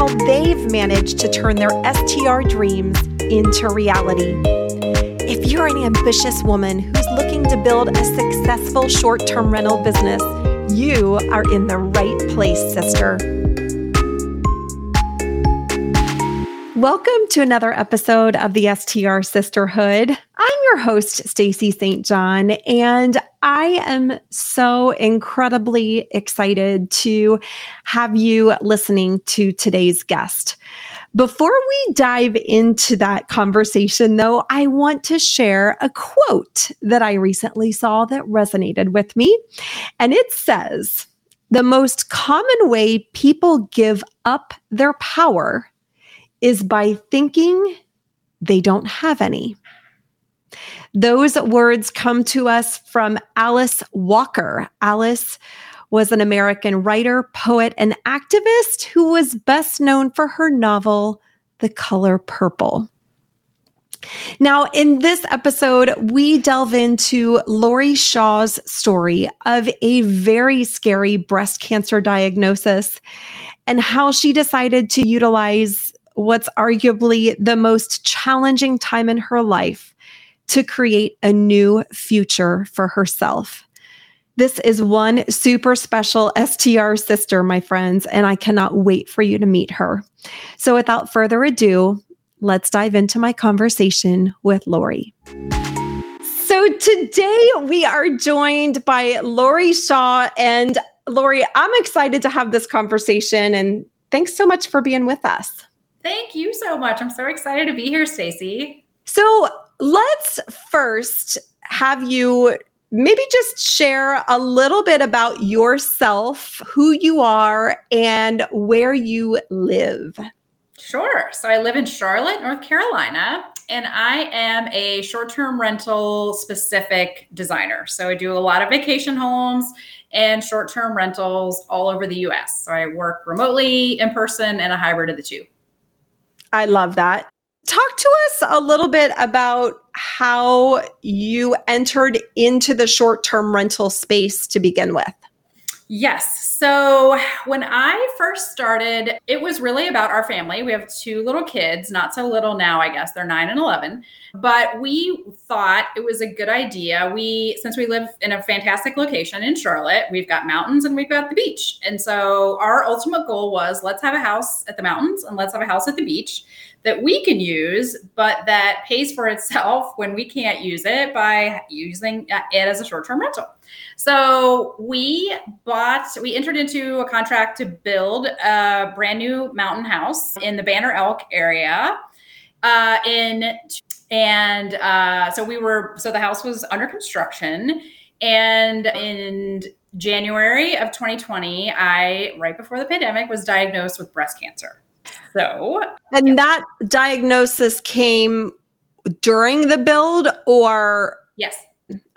how they've managed to turn their STR dreams into reality. If you're an ambitious woman who's looking to build a successful short term rental business, you are in the right place, sister. Welcome to another episode of the STR Sisterhood. Your host, Stacy St. John, and I am so incredibly excited to have you listening to today's guest. Before we dive into that conversation, though, I want to share a quote that I recently saw that resonated with me. And it says, The most common way people give up their power is by thinking they don't have any. Those words come to us from Alice Walker. Alice was an American writer, poet, and activist who was best known for her novel, The Color Purple. Now, in this episode, we delve into Lori Shaw's story of a very scary breast cancer diagnosis and how she decided to utilize what's arguably the most challenging time in her life to create a new future for herself. This is one super special STR sister, my friends, and I cannot wait for you to meet her. So, without further ado, let's dive into my conversation with Lori. So, today we are joined by Lori Shaw. And Lori, I'm excited to have this conversation. And thanks so much for being with us. Thank you so much. I'm so excited to be here, Stacy. So let's first have you maybe just share a little bit about yourself, who you are, and where you live. Sure. So I live in Charlotte, North Carolina, and I am a short term rental specific designer. So I do a lot of vacation homes and short term rentals all over the US. So I work remotely, in person, and a hybrid of the two. I love that. Talk to us a little bit about how you entered into the short term rental space to begin with. Yes. So when I first started, it was really about our family. We have two little kids, not so little now, I guess. They're nine and 11. But we thought it was a good idea. We, since we live in a fantastic location in Charlotte, we've got mountains and we've got the beach. And so our ultimate goal was let's have a house at the mountains and let's have a house at the beach that we can use, but that pays for itself when we can't use it by using it as a short term rental. So we bought, we entered into a contract to build a brand new mountain house in the Banner Elk area. Uh, in and uh, so we were, so the house was under construction. And in January of 2020, I, right before the pandemic, was diagnosed with breast cancer. So, and yeah. that diagnosis came during the build or? Yes,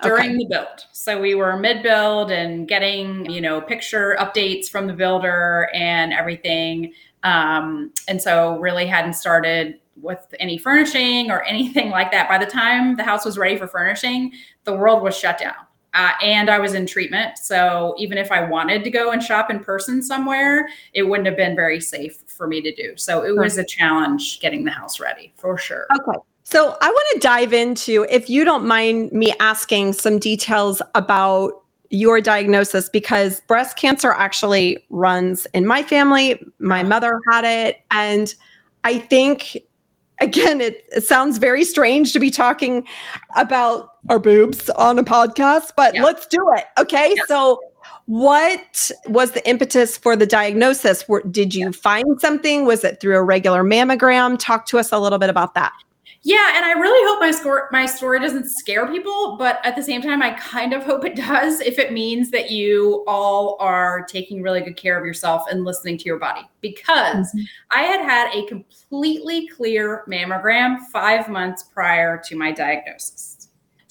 during okay. the build. So we were mid build and getting, you know, picture updates from the builder and everything. Um, and so really hadn't started with any furnishing or anything like that. By the time the house was ready for furnishing, the world was shut down. Uh, and I was in treatment. So even if I wanted to go and shop in person somewhere, it wouldn't have been very safe for me to do. So it was a challenge getting the house ready for sure. Okay. So I want to dive into, if you don't mind me asking some details about your diagnosis, because breast cancer actually runs in my family. My mother had it. And I think again, it, it, sounds very strange to be talking about our boobs on a podcast, but yeah. let's do it. Okay. Yeah. So, what was the impetus for the diagnosis? Were, did you find something? Was it through a regular mammogram? Talk to us a little bit about that. Yeah, and I really hope my score my story doesn't scare people, but at the same time I kind of hope it does if it means that you all are taking really good care of yourself and listening to your body. Because mm-hmm. I had had a completely clear mammogram 5 months prior to my diagnosis.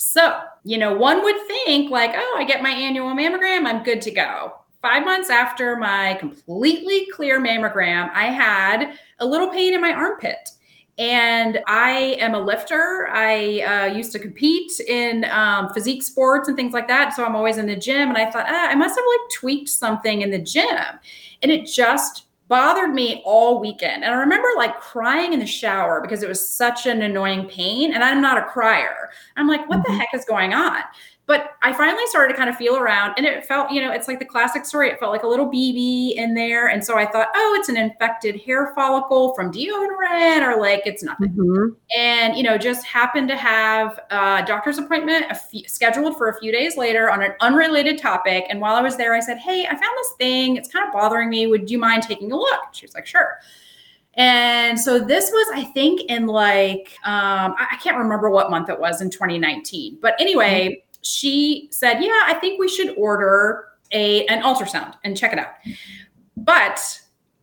So, you know, one would think like, "Oh, I get my annual mammogram, I'm good to go." 5 months after my completely clear mammogram, I had a little pain in my armpit and I am a lifter. I uh, used to compete in um, physique sports and things like that. So I'm always in the gym. And I thought, ah, I must have like tweaked something in the gym. And it just bothered me all weekend. And I remember like crying in the shower because it was such an annoying pain. And I'm not a crier. I'm like, what mm-hmm. the heck is going on? But I finally started to kind of feel around and it felt, you know, it's like the classic story. It felt like a little BB in there. And so I thought, oh, it's an infected hair follicle from deodorant or like it's nothing. Mm-hmm. And, you know, just happened to have a doctor's appointment scheduled for a few days later on an unrelated topic. And while I was there, I said, hey, I found this thing. It's kind of bothering me. Would you mind taking a look? She was like, sure. And so this was, I think, in like, um, I can't remember what month it was in 2019. But anyway, mm-hmm she said, "Yeah, I think we should order a an ultrasound and check it out." But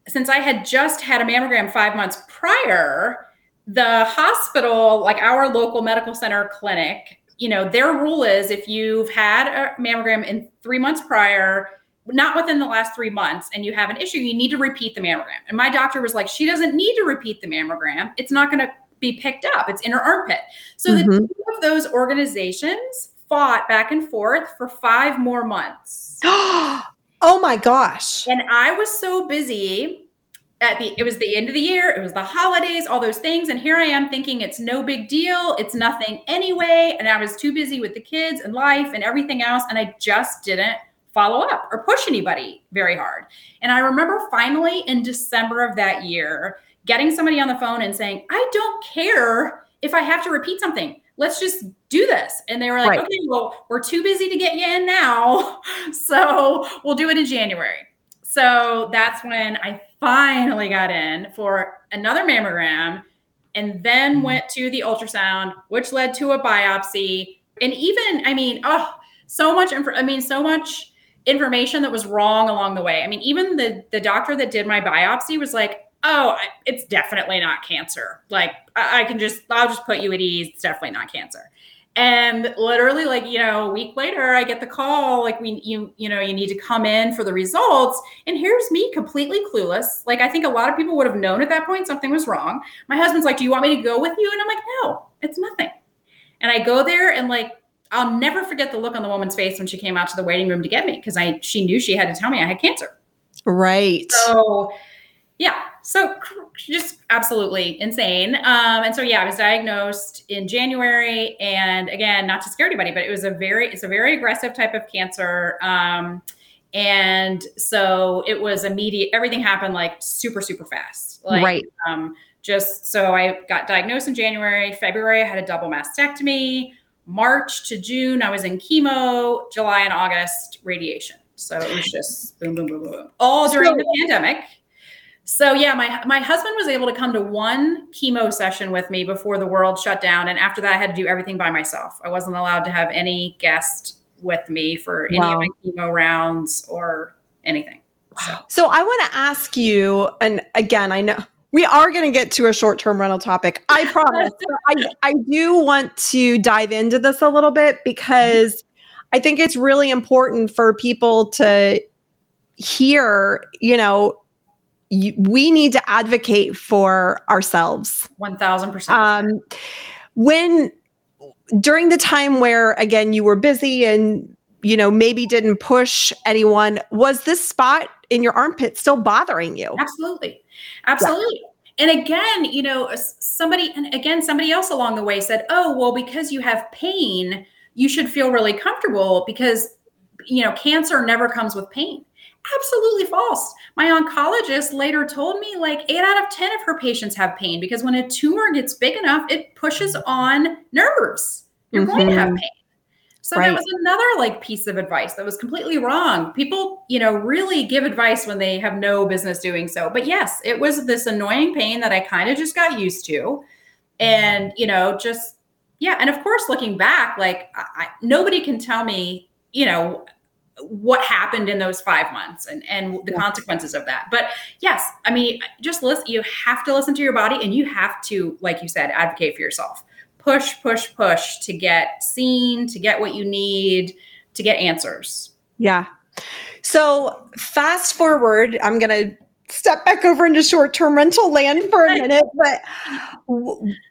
since I had just had a mammogram 5 months prior, the hospital, like our local medical center clinic, you know, their rule is if you've had a mammogram in 3 months prior, not within the last three months and you have an issue, you need to repeat the mammogram. And my doctor was like, she doesn't need to repeat the mammogram. It's not going to be picked up. It's in her armpit. So mm-hmm. the two of those organizations fought back and forth for five more months. oh my gosh. And I was so busy at the it was the end of the year, it was the holidays, all those things. And here I am thinking it's no big deal, it's nothing anyway. And I was too busy with the kids and life and everything else. And I just didn't follow up or push anybody very hard. And I remember finally in December of that year getting somebody on the phone and saying, I don't care if I have to repeat something let's just do this. And they were like, right. okay, well, we're too busy to get you in now. So we'll do it in January. So that's when I finally got in for another mammogram and then mm-hmm. went to the ultrasound, which led to a biopsy. And even, I mean, oh, so much, inf- I mean, so much information that was wrong along the way. I mean, even the the doctor that did my biopsy was like, oh, it's definitely not cancer. Like I, I can just, I'll just put you at ease. It's definitely not cancer. And literally, like you know, a week later, I get the call, like we, you, you know, you need to come in for the results. And here's me, completely clueless. Like I think a lot of people would have known at that point something was wrong. My husband's like, "Do you want me to go with you?" And I'm like, "No, it's nothing." And I go there, and like I'll never forget the look on the woman's face when she came out to the waiting room to get me because I she knew she had to tell me I had cancer. Right. So yeah so just absolutely insane. Um, and so yeah i was diagnosed in january and again not to scare anybody but it was a very it's a very aggressive type of cancer. Um, and so it was immediate everything happened like super super fast. Like right. um, just so i got diagnosed in january. February i had a double mastectomy. March to june i was in chemo. July and august radiation. So it was just boom boom boom boom boom. all during so, the pandemic so yeah, my my husband was able to come to one chemo session with me before the world shut down, and after that, I had to do everything by myself. I wasn't allowed to have any guest with me for any wow. of my chemo rounds or anything. So, so I want to ask you, and again, I know we are going to get to a short-term rental topic. I promise. I I do want to dive into this a little bit because I think it's really important for people to hear, you know, you, we need to advocate for ourselves. 1000%. Um, when during the time where again you were busy and you know maybe didn't push anyone was this spot in your armpit still bothering you absolutely absolutely yeah. and again you know somebody and again somebody else along the way said oh well because you have pain you should feel really comfortable because you know cancer never comes with pain absolutely false. My oncologist later told me like eight out of 10 of her patients have pain because when a tumor gets big enough, it pushes on nerves. You're mm-hmm. going to have mm-hmm. pain. So right. that was another like piece of advice that was completely wrong. People, you know, really give advice when they have no business doing so. But yes, it was this annoying pain that I kind of just got used to. And, you know, just, yeah. And of course, looking back, like I, I, nobody can tell me, you know, what happened in those five months and, and the yeah. consequences of that. But yes, I mean, just listen, you have to listen to your body and you have to, like you said, advocate for yourself. Push, push, push to get seen, to get what you need, to get answers. Yeah. So fast forward, I'm going to step back over into short term rental land for a minute, but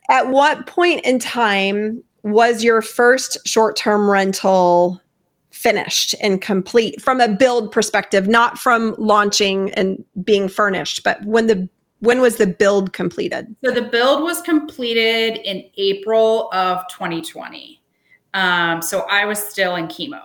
at what point in time was your first short term rental finished and complete from a build perspective, not from launching and being furnished, but when the when was the build completed? So the build was completed in April of 2020. Um, so I was still in chemo.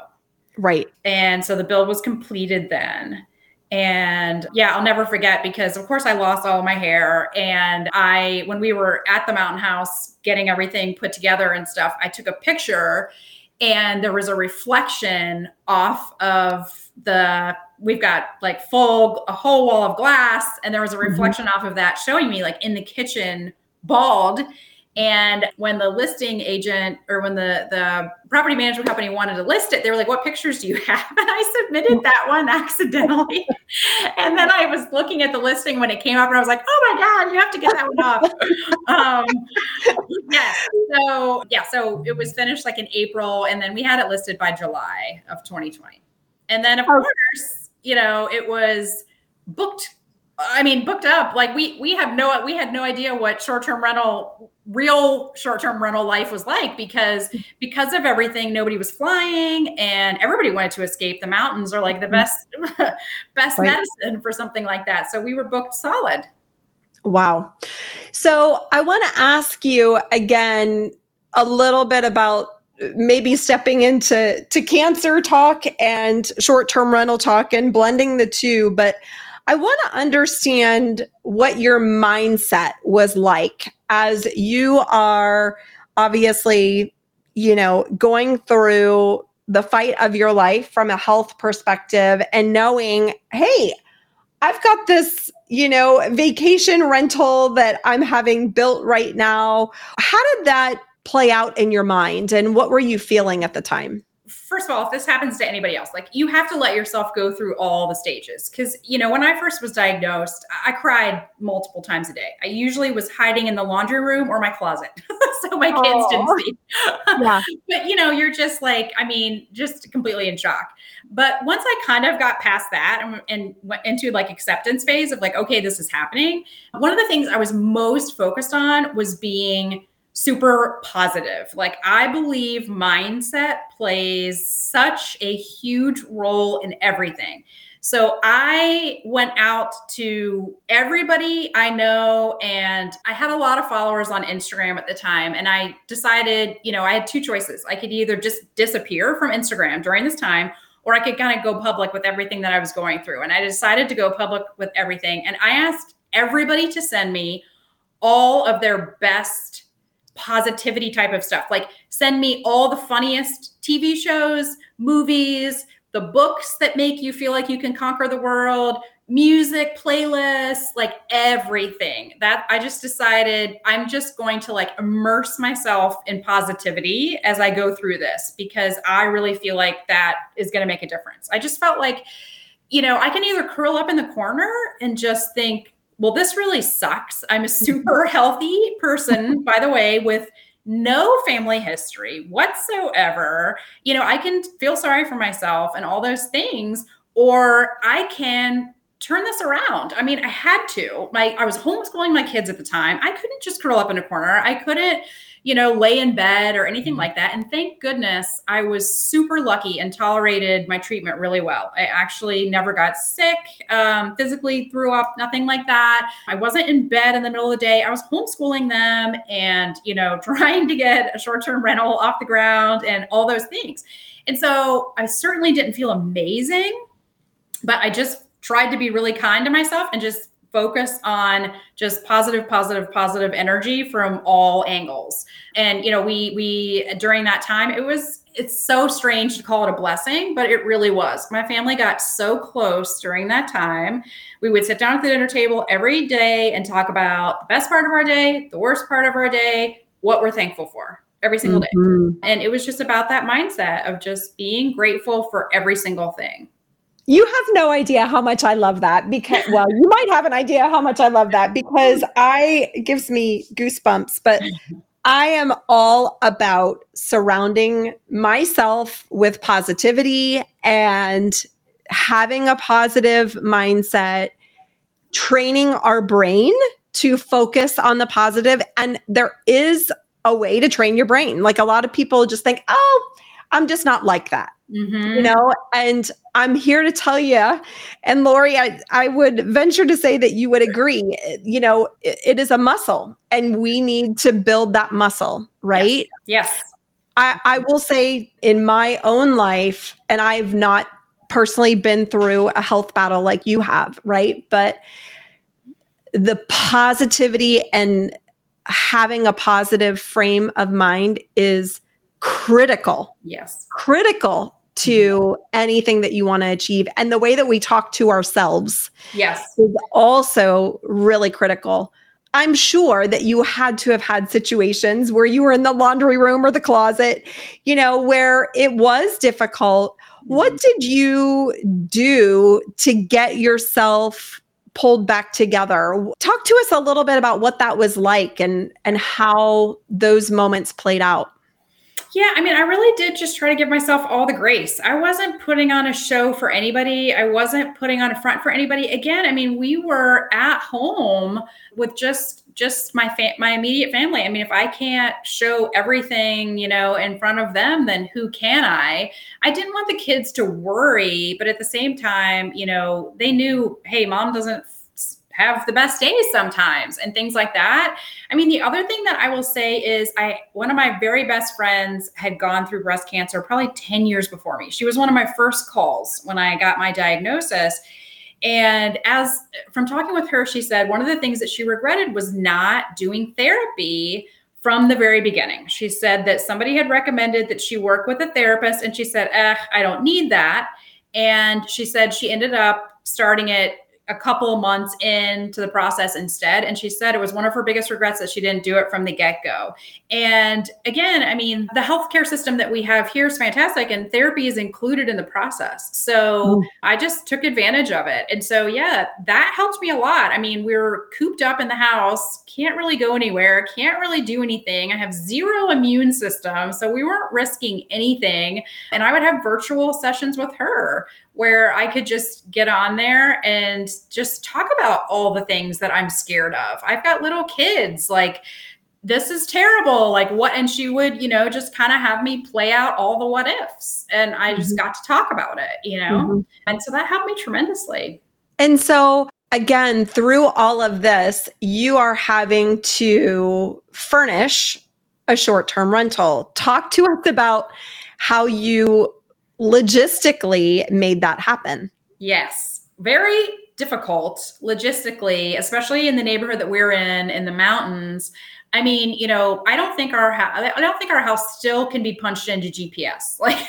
Right. And so the build was completed then. And yeah, I'll never forget because of course I lost all my hair. And I, when we were at the mountain house getting everything put together and stuff, I took a picture and there was a reflection off of the we've got like full a whole wall of glass and there was a mm-hmm. reflection mm-hmm. off of that showing me like in the kitchen bald and when the listing agent or when the the property management company wanted to list it, they were like, "What pictures do you have?" And I submitted that one accidentally. and then I was looking at the listing when it came up, and I was like, "Oh my god, you have to get that one off." um, yeah. So yeah, so it was finished like in April, and then we had it listed by July of 2020. And then of oh. course, you know, it was booked I mean, booked up. Like we we have no we had no idea what short term rental, real short term rental life was like because because of everything, nobody was flying, and everybody wanted to escape. The mountains are like the mm-hmm. best best right. medicine for something like that. So we were booked solid. Wow. So I want to ask you again a little bit about maybe stepping into to cancer talk and short term rental talk and blending the two, but I want to understand what your mindset was like as you are obviously, you know, going through the fight of your life from a health perspective and knowing, hey, I've got this, you know, vacation rental that I'm having built right now. How did that play out in your mind and what were you feeling at the time? First of all, if this happens to anybody else, like you have to let yourself go through all the stages. Cause, you know, when I first was diagnosed, I cried multiple times a day. I usually was hiding in the laundry room or my closet. so my kids Aww. didn't see. yeah. But, you know, you're just like, I mean, just completely in shock. But once I kind of got past that and, and went into like acceptance phase of like, okay, this is happening. One of the things I was most focused on was being super positive. Like, I believe mindset plays such a huge role in everything. So I went out to everybody I know, and I had a lot of followers on Instagram at the time. And I decided, you know, I had two choices. I could either just disappear from Instagram during this time, or I could kind of go public with everything that I was going through. And I decided to go public with everything. And I asked everybody to send me all of their best positivity type of stuff. Like send me all the funniest TV shows, movies, the books that make you feel like you can conquer the world, music, playlists, like everything. That I just decided I'm just going to like immerse myself in positivity as I go through this because I really feel like that is going to make a difference. I just felt like you know, I can either curl up in the corner and just think well, this really sucks. I'm a super healthy person, by the way, with no family history whatsoever. You know, I can feel sorry for myself and all those things, or I can turn this around. I mean, I had to. My I was homeschooling my kids at the time. I couldn't just curl up in a corner. I couldn't you know, lay in bed or anything mm-hmm. like that. And thank goodness I was super lucky and tolerated my treatment really well. I actually never got sick, um, physically threw up, nothing like that. I wasn't in bed in the middle of the day. I was homeschooling them and, you know, trying to get a short term rental off the ground and all those things. And so I certainly didn't feel amazing, but I just tried to be really kind to myself and just focus on just positive positive positive energy from all angles. And you know we we during that time it was it's so strange to call it a blessing but it really was. My family got so close during that time. We would sit down at the dinner table every day and talk about the best part of our day the worst part of our day what we're thankful for every single mm-hmm. day and it was just about that mindset of just being grateful for every single thing you have no idea how much I love that because, well, you might have an idea how much I love that because I gives me goosebumps, but I am all about surrounding myself with positivity and having a positive mindset, training our brain to focus on the positive. And there is a way to train your brain. Like a lot of people just think, oh, I'm just not like that. Mm-hmm. You know, and I'm here to tell you, and Lori, I, I would venture to say that you would agree. You know, it, it is a muscle, and we need to build that muscle, right? Yes. yes. I, I will say in my own life, and I've not personally been through a health battle like you have, right? But the positivity and having a positive frame of mind is critical. Yes. Critical to mm-hmm. anything that you want to achieve. And the way that we talk to ourselves yes. is also really critical. I'm sure that you had to have had situations where you were in the laundry room or the closet, you know, where it was difficult. What mm-hmm. did you do to get yourself pulled back together? Talk to us a little bit about what that was like and and how those moments played out. Yeah, I mean, I really did just try to give myself all the grace. I wasn't putting on a show for anybody. I wasn't putting on a front for anybody. Again, I mean, we were at home with just just my fa- my immediate family. I mean, if I can't show everything, you know, in front of them, then who can I? I didn't want the kids to worry, but at the same time, you know, they knew, hey, mom doesn't have the best days sometimes and things like that. I mean, the other thing that I will say is I one of my very best friends had gone through breast cancer probably 10 years before me. She was one of my first calls when I got my diagnosis. And as from talking with her, she said one of the things that she regretted was not doing therapy from the very beginning. She said that somebody had recommended that she work with a therapist, and she said, eh, I don't need that. And she said she ended up starting it a couple months into the process instead. And she said it was one of her biggest regrets that she didn't do it from the get go. And again, I mean, the healthcare system that we have here is fantastic, and therapy is included in the process. So mm. I just took advantage of it. And so, yeah, that helped me a lot. I mean, we are cooped up in the house, can't really go anywhere, can't really do anything. I have zero immune system. So we weren't risking anything. And I would have virtual sessions with her where I could just get on there and just talk about all the things that I'm scared of. I've got little kids like this is terrible like what and she would you know just kind of have me play out all the what ifs and i just mm-hmm. got to talk about it you know mm-hmm. and so that helped me tremendously and so again through all of this you are having to furnish a short-term rental talk to us about how you logistically made that happen. Yes, very difficult logistically, especially in the neighborhood that we're in in the mountains. I mean, you know, I don't think our house, I don't think our house still can be punched into GPS. Like,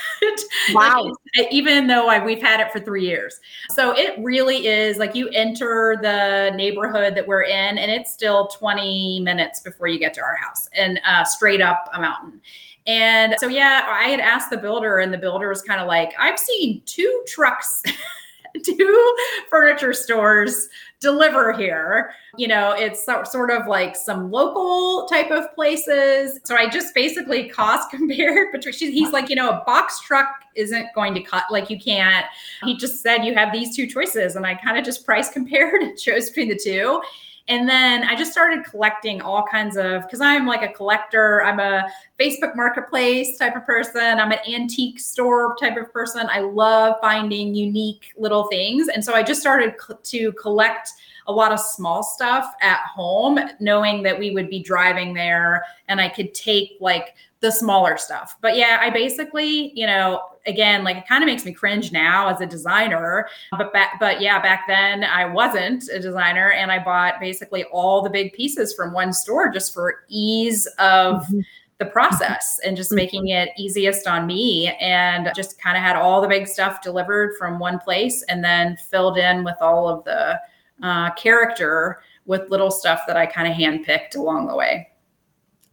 wow. Like even though I, we've had it for three years. So it really is like you enter the neighborhood that we're in and it's still 20 minutes before you get to our house and uh, straight up a mountain. And so, yeah, I had asked the builder, and the builder was kind of like, I've seen two trucks, two furniture stores deliver here. You know, it's so, sort of like some local type of places. So I just basically cost compared between, he's like, you know, a box truck isn't going to cut, like you can't. He just said you have these two choices. And I kind of just price compared and chose between the two. And then I just started collecting all kinds of, because I'm like a collector, I'm a Facebook marketplace type of person, I'm an antique store type of person. I love finding unique little things. And so I just started to collect a lot of small stuff at home, knowing that we would be driving there and I could take like the smaller stuff. But yeah, I basically, you know, again, like it kind of makes me cringe now as a designer. But back, but yeah, back then I wasn't a designer, and I bought basically all the big pieces from one store just for ease of. Mm-hmm the process and just making it easiest on me and just kind of had all the big stuff delivered from one place and then filled in with all of the uh, character with little stuff that I kind of handpicked along the way.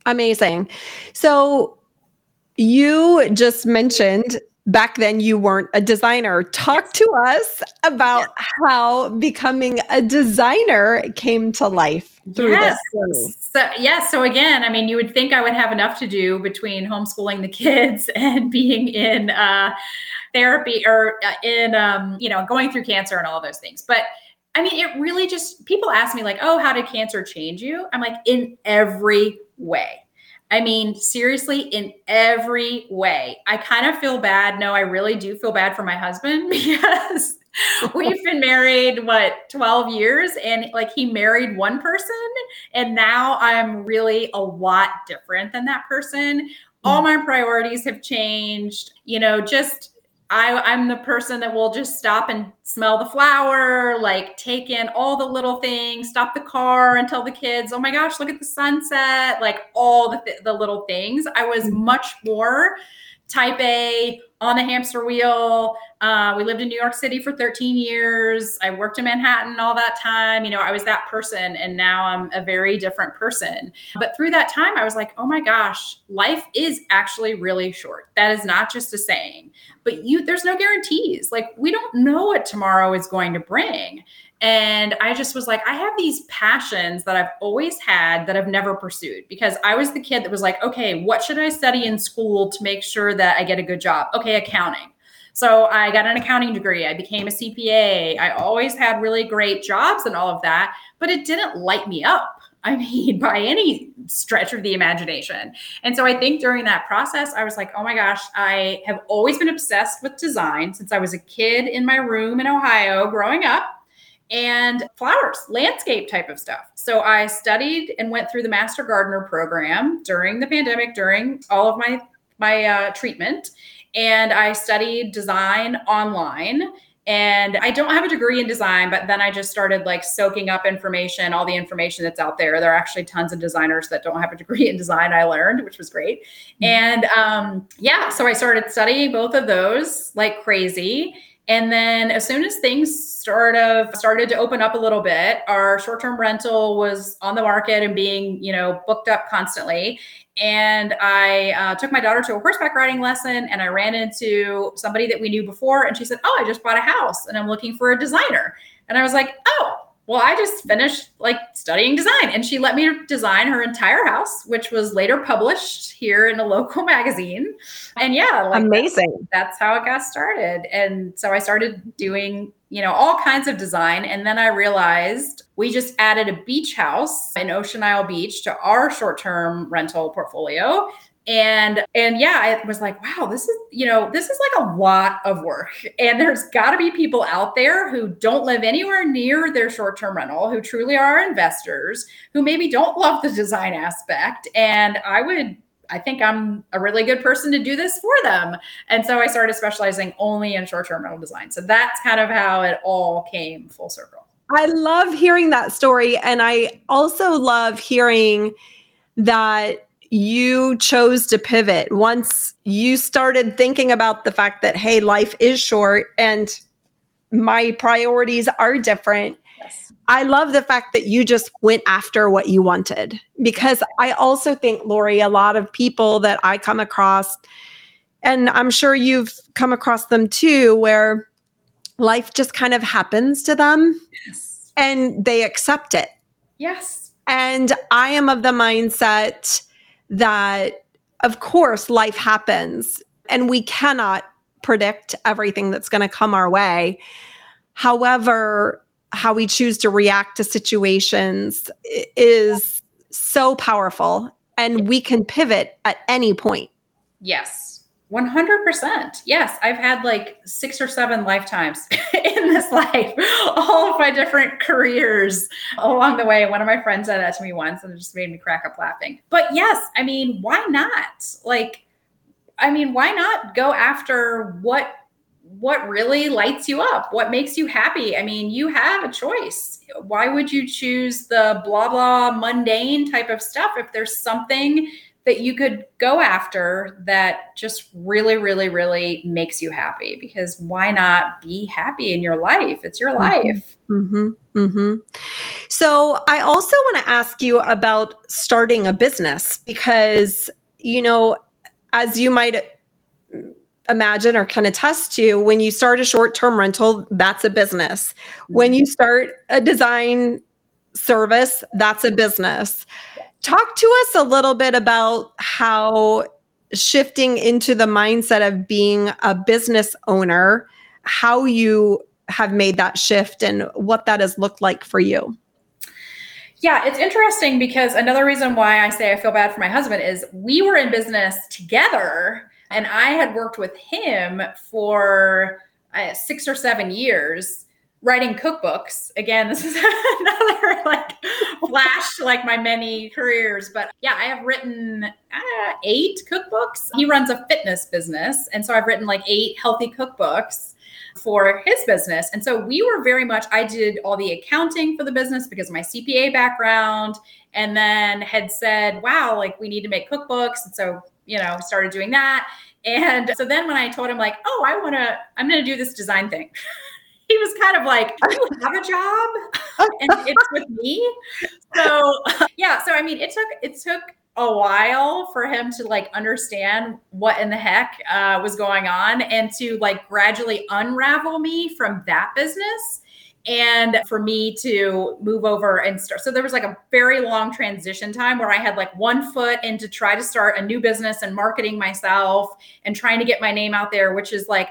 Amazing. So you just mentioned back then you weren't a designer. Talk yes. to us about yes. how becoming a designer came to life through yes. this. So yes, so again, I mean, you would think I would have enough to do between homeschooling the kids and being in uh, therapy or uh, in um, you know going through cancer and all those things, but I mean, it really just people ask me like, "Oh, how did cancer change you?" I'm like, "In every way." I mean, seriously, in every way. I kind of feel bad. No, I really do feel bad for my husband because we've been married what 12 years and like he married one person and now I'm really a lot different than that person. All mm. my priorities have changed. You know, just I, I'm the person that will just stop and smell the flower, like take in all the little things, stop the car and tell the kids, oh my gosh, look at the sunset, like all the, th- the little things. I was mm-hmm. much more type A on the hamster wheel. Uh, we lived in New York City for 13 years. I worked in Manhattan all that time. You know, I was that person, and now I'm a very different person. But through that time, I was like, oh my gosh, life is actually really short. That is not just a saying, but you, there's no guarantees. Like, we don't know what tomorrow is going to bring. And I just was like, I have these passions that I've always had that I've never pursued because I was the kid that was like, okay, what should I study in school to make sure that I get a good job? Okay, accounting. So I got an accounting degree. I became a CPA. I always had really great jobs and all of that, but it didn't light me up. I mean, by any stretch of the imagination. And so I think during that process, I was like, oh my gosh, I have always been obsessed with design since I was a kid in my room in Ohio growing up and flowers, landscape type of stuff. So I studied and went through the Master Gardener program during the pandemic, during all of my my uh, treatment, and I studied design online. And I don't have a degree in design, but then I just started like soaking up information, all the information that's out there. There are actually tons of designers that don't have a degree in design, I learned, which was great. Mm-hmm. And um, yeah, so I started studying both of those like crazy. And then as soon as things sort of started to open up a little bit, our short-term rental was on the market and being, you know, booked up constantly. And I uh, took my daughter to a horseback riding lesson and I ran into somebody that we knew before. And she said, Oh, I just bought a house and I'm looking for a designer. And I was like, Oh, well, I just finished like studying design and she let me design her entire house, which was later published here in a local magazine. And yeah, like amazing. That's, that's how it got started. And so I started doing, you know, all kinds of design. And then I realized we just added a beach house in Ocean Isle Beach to our short term rental portfolio and and yeah i was like wow this is you know this is like a lot of work. And there's got to be people out there who don't live anywhere near their short-term rental who truly are investors who maybe don't love the design aspect. And i would i think i'm a really good person to do this for them. And so i started specializing only in short-term rental design. So that's kind of how it all came full circle. I love hearing that story. And i also love hearing that you chose to pivot once you started thinking about the fact that, hey, life is short and my priorities are different. Yes. I love the fact that you just went after what you wanted because I also think, Lori, a lot of people that I come across, and I'm sure you've come across them too, where life just kind of happens to them yes. and they accept it. Yes. And I am of the mindset that, of course, life happens and we cannot predict everything that's going to come our way. However, how we choose to react to situations is so powerful and we can pivot at any point. Yes. 100%. Yes, I've had like six or seven lifetimes in this life, all of my different careers along the way. One of my friends said that to me once and it just made me crack up laughing. But yes, I mean, why not? Like, I mean, why not go after what what really lights you up? What makes you happy? I mean, you have a choice. Why would you choose the blah blah mundane type of stuff if there's something that you could go after that just really, really, really makes you happy. Because why not be happy in your life? It's your mm-hmm. life. Mm-hmm. Mm-hmm. So, I also want to ask you about starting a business because, you know, as you might imagine or kind of test to, when you start a short term rental, that's a business. When you start a design service, that's a business. Talk to us a little bit about how shifting into the mindset of being a business owner, how you have made that shift and what that has looked like for you. Yeah, it's interesting because another reason why I say I feel bad for my husband is we were in business together and I had worked with him for uh, six or seven years writing cookbooks. Again, this is another like flash like my many careers, but yeah, I have written uh, eight cookbooks. He runs a fitness business, and so I've written like eight healthy cookbooks for his business. And so we were very much I did all the accounting for the business because my CPA background and then had said, "Wow, like we need to make cookbooks." And so, you know, started doing that. And so then when I told him like, "Oh, I want to I'm going to do this design thing." he was kind of like, "Do "You have a job, and it's with me." So yeah, so I mean, it took it took a while for him to like understand what in the heck uh, was going on and to like gradually unravel me from that business and for me to move over and start. So there was like a very long transition time where I had like one foot into try to start a new business and marketing myself and trying to get my name out there, which is like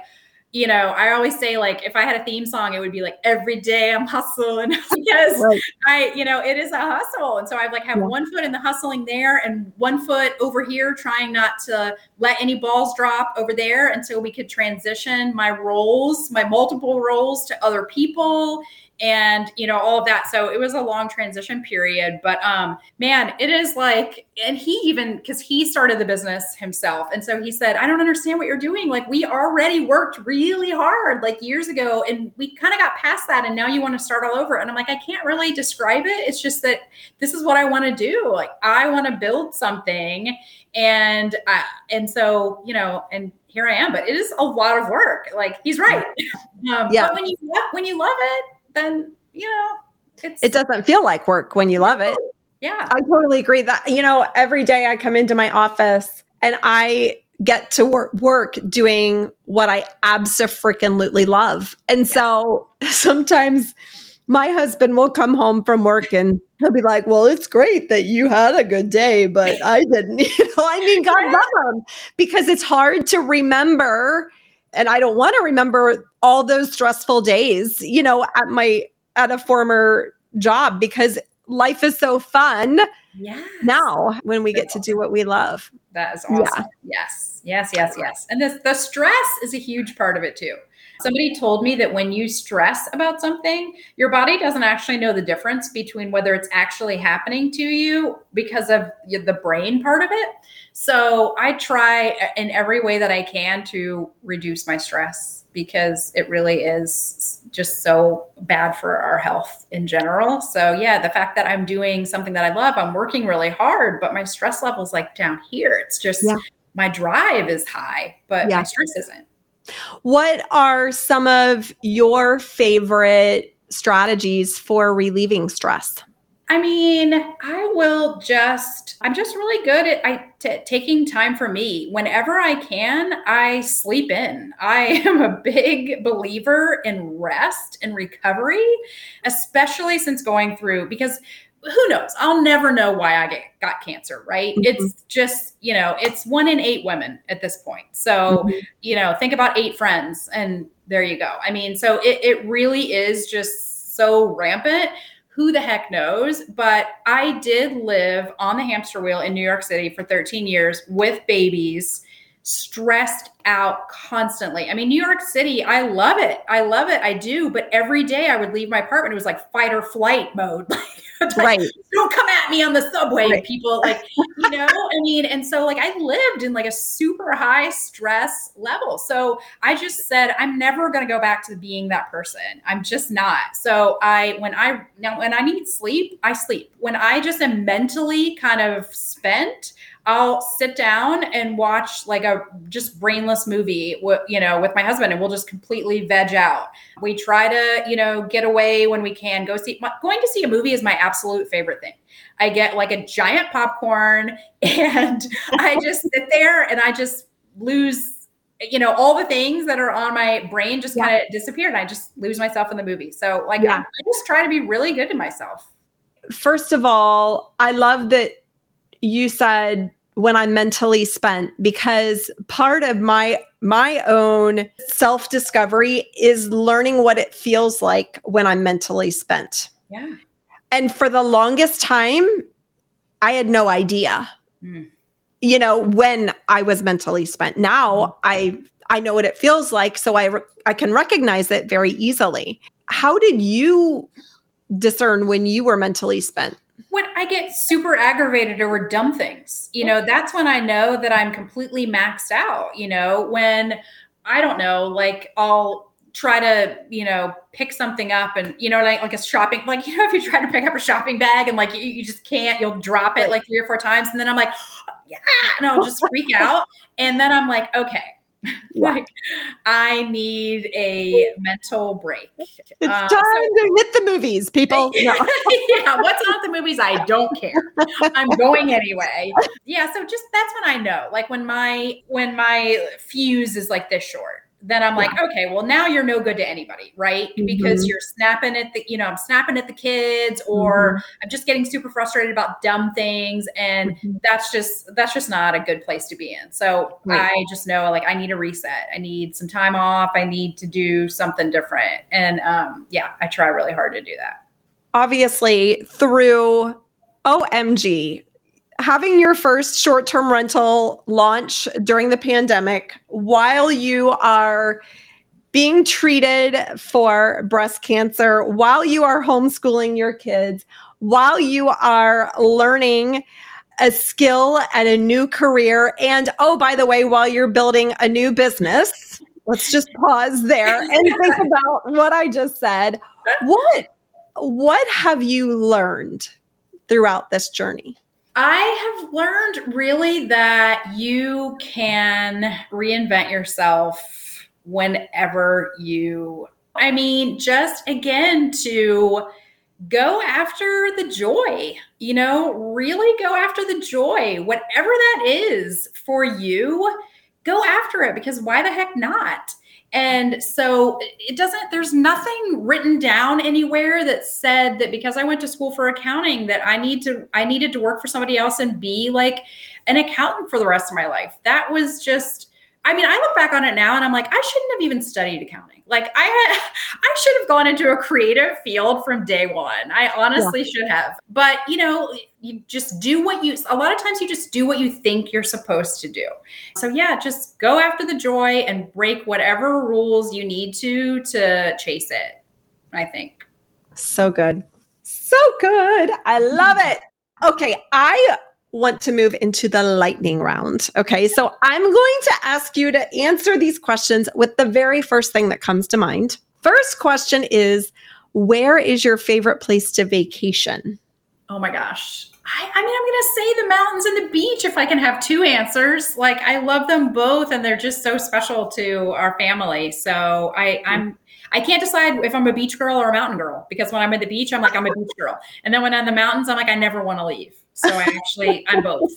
you know, I always say like if I had a theme song, it would be like every day I'm hustling because right. I, you know, it is a hustle. And so I've like have yeah. one foot in the hustling there and one foot over here trying not to let any balls drop over there until we could transition my roles, my multiple roles to other people and you know all of that. So it was a long transition period but um man it is like and he even because he started the business himself. And so he said i don't understand what you're doing. Like we already worked really hard like years ago and we kind of got past that and now you want to start all over. And i'm like i can't really describe it. It's just that this is what i want to do. Like i want to build something and I, and so you know and here i am. But it is a lot of work. Like he's right. Um, yeah. but when you when you love it then you know it doesn't feel like work when you love it. Yeah. I totally agree that you know every day I come into my office and I get to work work doing what I absolutely love. And so sometimes my husband will come home from work and he'll be like, "Well, it's great that you had a good day, but I didn't." You know, I mean, God love him because it's hard to remember and I don't want to remember all those stressful days, you know, at my at a former job because life is so fun yes. now when we get to do what we love. That is awesome. Yeah. Yes. Yes, yes, yes. And this the stress is a huge part of it too. Somebody told me that when you stress about something, your body doesn't actually know the difference between whether it's actually happening to you because of the brain part of it. So I try uh, in every way that I can to reduce my stress because it really is just so bad for our health in general. So yeah, the fact that I'm doing something that I love, I'm working really hard, but my stress level's like down here. It's just yeah. my drive is high, but yeah. my stress isn't. What are some of your favorite strategies for relieving stress? I mean, I will just, I'm just really good at I, t- taking time for me. Whenever I can, I sleep in. I am a big believer in rest and recovery, especially since going through, because who knows? I'll never know why I get, got cancer, right? Mm-hmm. It's just, you know, it's one in eight women at this point. So, mm-hmm. you know, think about eight friends and there you go. I mean, so it, it really is just so rampant who the heck knows? But I did live on the hamster wheel in New York City for 13 years with babies, stressed out constantly. I mean, New York City, I love it. I love it. I do. But every day I would leave my apartment, it was like fight or flight mode. like, right. Don't come at me on the subway, right. people. Like, you know, I mean, and so like I lived in like a super high stress level. So I just said, I'm never going to go back to being that person. I'm just not. So I, when I, now when I need sleep, I sleep. When I just am mentally kind of spent, I'll sit down and watch like a just brainless movie, you know, with my husband, and we'll just completely veg out. We try to, you know, get away when we can. Go see. Going to see a movie is my absolute favorite thing. I get like a giant popcorn, and I just sit there and I just lose, you know, all the things that are on my brain just yeah. kind of disappear, and I just lose myself in the movie. So, like, yeah. I, I just try to be really good to myself. First of all, I love that you said when I'm mentally spent because part of my my own self-discovery is learning what it feels like when I'm mentally spent. Yeah. And for the longest time, I had no idea. Mm. You know, when I was mentally spent. Now mm. I I know what it feels like so I re- I can recognize it very easily. How did you discern when you were mentally spent? When I get super aggravated over dumb things, you know, that's when I know that I'm completely maxed out. You know, when I don't know, like I'll try to, you know, pick something up and, you know, like, like a shopping, like, you know, if you try to pick up a shopping bag and like you, you just can't, you'll drop it like three or four times. And then I'm like, oh, yeah, and I'll just freak out. And then I'm like, okay, like I need a mental break. It's uh, time so, to hit the movies, people. No. yeah, what's on the movies? I don't care. I'm going anyway. Yeah, so just that's when I know. Like when my when my fuse is like this short then I'm like, yeah. okay, well, now you're no good to anybody, right? Mm-hmm. Because you're snapping at the, you know, I'm snapping at the kids, or mm-hmm. I'm just getting super frustrated about dumb things. And mm-hmm. that's just, that's just not a good place to be in. So right. I just know like I need a reset. I need some time off. I need to do something different. And um, yeah, I try really hard to do that. Obviously, through OMG, having your first short term rental launch during the pandemic while you are being treated for breast cancer, while you are homeschooling your kids, while you are learning a skill and a new career. And oh, by the way, while you're building a new business, let's just pause there and think about what I just said. What what have you learned throughout this journey? I have learned really that you can reinvent yourself whenever you, I mean, just again to go after the joy, you know, really go after the joy, whatever that is for you, go after it because why the heck not? And so it doesn't, there's nothing written down anywhere that said that because I went to school for accounting that I need to, I needed to work for somebody else and be like an accountant for the rest of my life. That was just, I mean, I look back on it now and I'm like, I shouldn't have even studied accounting. Like I had, I should have gone into a creative field from day one. I honestly yeah. should have. But you know, you just do what you a lot of times you just do what you think you're supposed to do. So yeah, just go after the joy and break whatever rules you need to to chase it. I think. So good. So good. I love it. Okay, I want to move into the lightning round. Okay, so I'm going to ask you to answer these questions with the very first thing that comes to mind. First question is Where is your favorite place to vacation? Oh my gosh. I, I, mean, I'm going to say the mountains and the beach if I can have two answers. Like, I love them both, and they're just so special to our family. So I, I'm I can't decide if I'm a beach girl or a mountain girl because when I'm at the beach, I'm like I'm a beach girl, and then when I'm in the mountains, I'm like I never want to leave. So I actually, I'm both.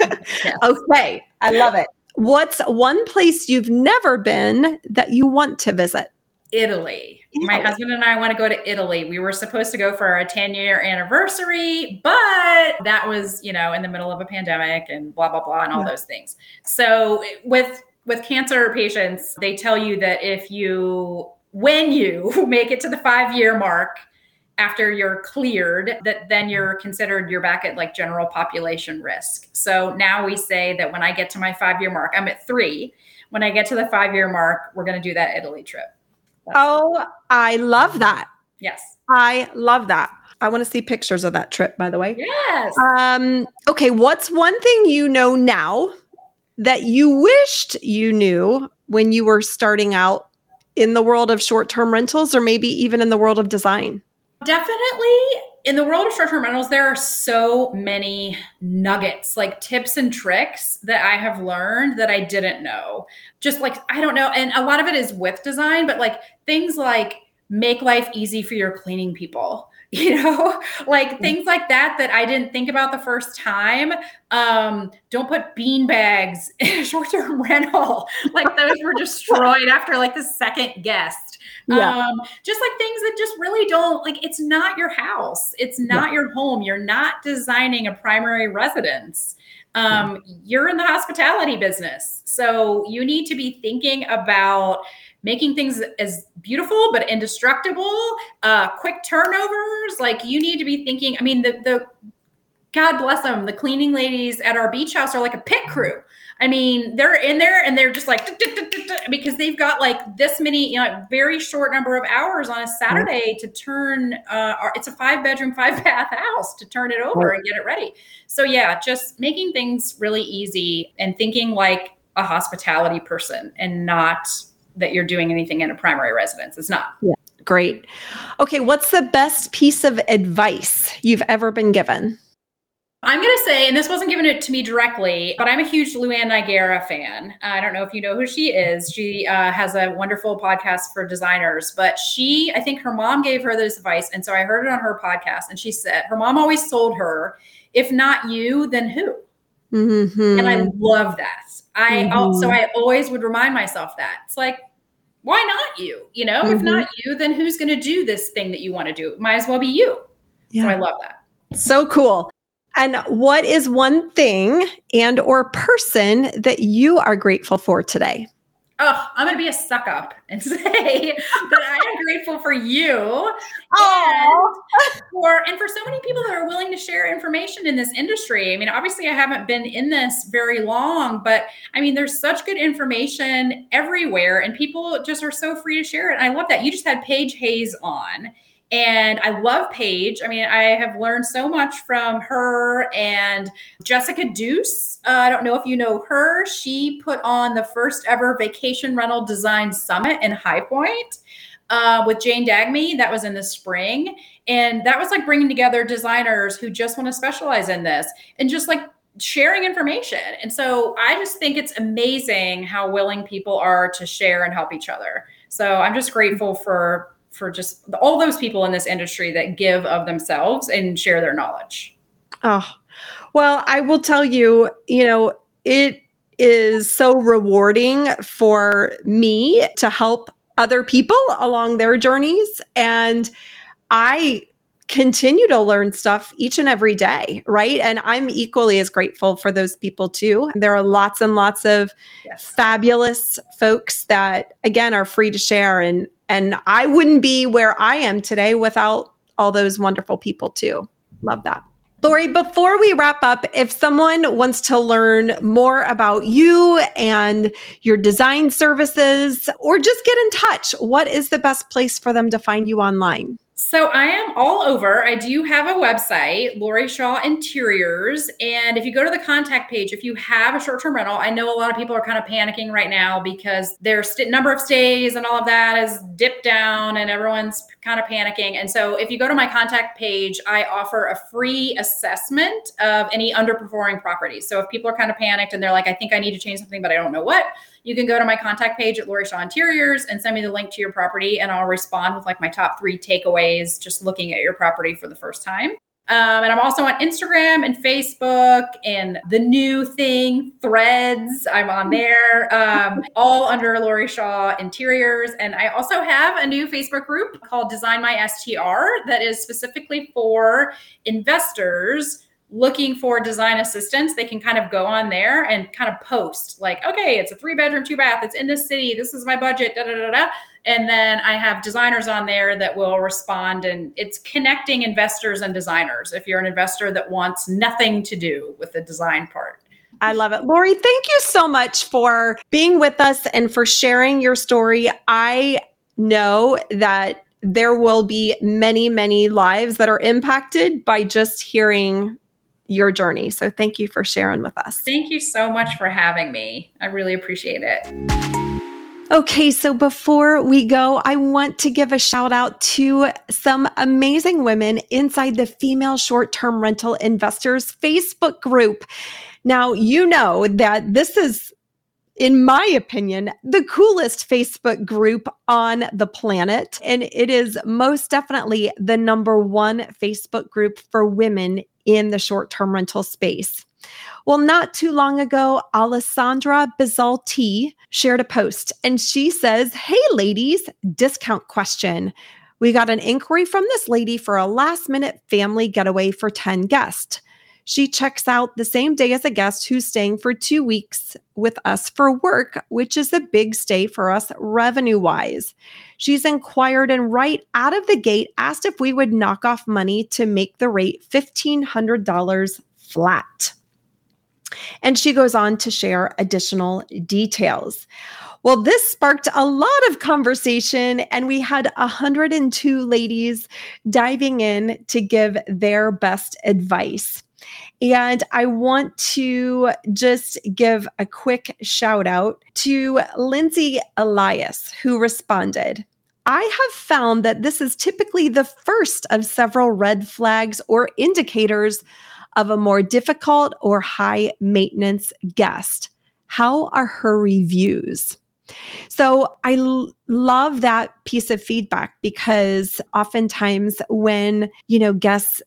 Yes. Okay. I love it. What's one place you've never been that you want to visit? Italy. Italy. My husband and I want to go to Italy. We were supposed to go for our 10 year anniversary, but that was, you know, in the middle of a pandemic and blah, blah, blah, and all yeah. those things. So with, with cancer patients, they tell you that if you, when you make it to the five year mark, after you're cleared, that then you're considered you're back at like general population risk. So now we say that when I get to my five year mark, I'm at three. When I get to the five year mark, we're going to do that Italy trip. That's oh, I love that. Yes. I love that. I want to see pictures of that trip, by the way. Yes. Um, okay. What's one thing you know now that you wished you knew when you were starting out in the world of short term rentals or maybe even in the world of design? Definitely in the world of short term rentals, there are so many nuggets, like tips and tricks that I have learned that I didn't know. Just like, I don't know. And a lot of it is with design, but like things like make life easy for your cleaning people you know like things like that that i didn't think about the first time. Um don't put bean bags in a short-term rental. Like those were destroyed after like the second guest. Yeah. um just like things that just really don't like it's not your house. It's not yeah. your home. You're not designing a primary residence. Um you're in the hospitality business. So you need to be thinking about making things as beautiful but indestructible, uh, quick turnovers. Like you need to be thinking. I mean, the the God bless them, the cleaning ladies at our beach house are like a pit crew. I mean, they're in there and they're just like because they've got like this many, you know, very short number of hours on a Saturday to turn. Uh, it's a five bedroom, five bath house to turn it over and get it ready. So yeah, just making things really easy and thinking like a hospitality person and not that you're doing anything in a primary residence. It's not. Yeah. Great. Okay. What's the best piece of advice you've ever been given? I'm going to say, and this wasn't given it to me directly, but I'm a huge Luann Nigara fan. I don't know if you know who she is. She uh, has a wonderful podcast for designers, but she, I think her mom gave her this advice. And so I heard it on her podcast. And she said, her mom always told her, if not you, then who? Mm-hmm. And I love that. I mm-hmm. also, I always would remind myself that it's like, why not you? You know, mm-hmm. if not you, then who's going to do this thing that you want to do? It might as well be you. Yeah. So I love that. So cool. And what is one thing and or person that you are grateful for today? Oh, I'm going to be a suck up and say that I am grateful for you and for and for so many people that are willing to share information in this industry. I mean, obviously, I haven't been in this very long, but I mean, there's such good information everywhere, and people just are so free to share it. And I love that you just had Paige Hayes on. And I love Paige. I mean, I have learned so much from her and Jessica Deuce. Uh, I don't know if you know her. She put on the first ever vacation rental design summit in High Point uh, with Jane Dagmi. That was in the spring. And that was like bringing together designers who just want to specialize in this and just like sharing information. And so I just think it's amazing how willing people are to share and help each other. So I'm just grateful for for just all those people in this industry that give of themselves and share their knowledge. Oh, well, I will tell you, you know, it is so rewarding for me to help other people along their journeys. And I continue to learn stuff each and every day, right? And I'm equally as grateful for those people too. There are lots and lots of yes. fabulous folks that again are free to share and and I wouldn't be where I am today without all those wonderful people too. Love that. Lori, before we wrap up, if someone wants to learn more about you and your design services or just get in touch, what is the best place for them to find you online? So I am all over. I do have a website, Lori Shaw Interiors. And if you go to the contact page, if you have a short term rental, I know a lot of people are kind of panicking right now because their st- number of stays and all of that has dipped down and everyone's kind of panicking. And so if you go to my contact page, I offer a free assessment of any underperforming properties. So if people are kind of panicked and they're like, I think I need to change something, but I don't know what, you can go to my contact page at Lori Shaw Interiors and send me the link to your property, and I'll respond with like my top three takeaways just looking at your property for the first time. Um, and I'm also on Instagram and Facebook and the new thing, Threads. I'm on there, um, all under Lori Shaw Interiors. And I also have a new Facebook group called Design My STR that is specifically for investors looking for design assistance, they can kind of go on there and kind of post like, okay, it's a three bedroom, two bath, it's in this city, this is my budget, da da da da. And then I have designers on there that will respond, and it's connecting investors and designers if you're an investor that wants nothing to do with the design part. I love it. Lori, thank you so much for being with us and for sharing your story. I know that there will be many, many lives that are impacted by just hearing your journey. So thank you for sharing with us. Thank you so much for having me. I really appreciate it. Okay, so before we go, I want to give a shout out to some amazing women inside the Female Short Term Rental Investors Facebook group. Now, you know that this is, in my opinion, the coolest Facebook group on the planet. And it is most definitely the number one Facebook group for women in the short term rental space. Well, not too long ago, Alessandra Bizalti shared a post and she says, Hey, ladies, discount question. We got an inquiry from this lady for a last minute family getaway for 10 guests. She checks out the same day as a guest who's staying for two weeks with us for work, which is a big stay for us revenue wise. She's inquired and right out of the gate asked if we would knock off money to make the rate $1,500 flat. And she goes on to share additional details. Well, this sparked a lot of conversation, and we had 102 ladies diving in to give their best advice. And I want to just give a quick shout out to Lindsay Elias, who responded. I have found that this is typically the first of several red flags or indicators of a more difficult or high maintenance guest. How are her reviews? So I l- love that piece of feedback because oftentimes when, you know, guests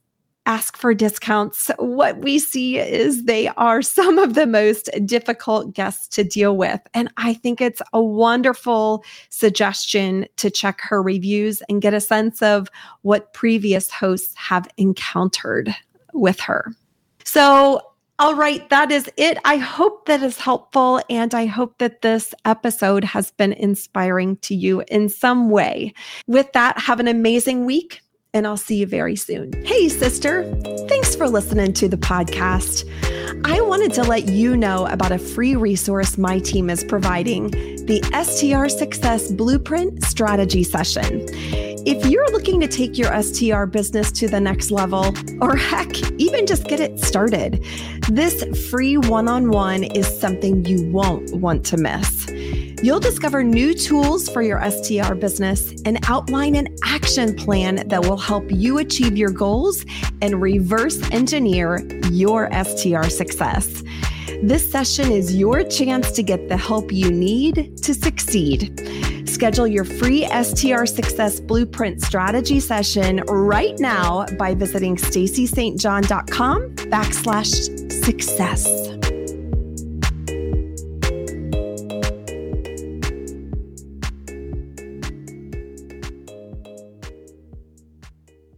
ask for discounts, what we see is they are some of the most difficult guests to deal with. And I think it's a wonderful suggestion to check her reviews and get a sense of what previous hosts have encountered with her. So, all right, that is it. I hope that is helpful. And I hope that this episode has been inspiring to you in some way. With that, have an amazing week and I'll see you very soon. Hey, sister, thanks for listening to the podcast. I wanted to let you know about a free resource my team is providing the STR Success Blueprint Strategy Session. If you're looking to take your STR business to the next level, or heck, even just get it started, this free one on one is something you won't want to miss. You'll discover new tools for your STR business and outline an action plan that will help you achieve your goals and reverse engineer your STR success. This session is your chance to get the help you need to succeed. Schedule your free STR Success Blueprint strategy session right now by visiting stacystjohn.com backslash success.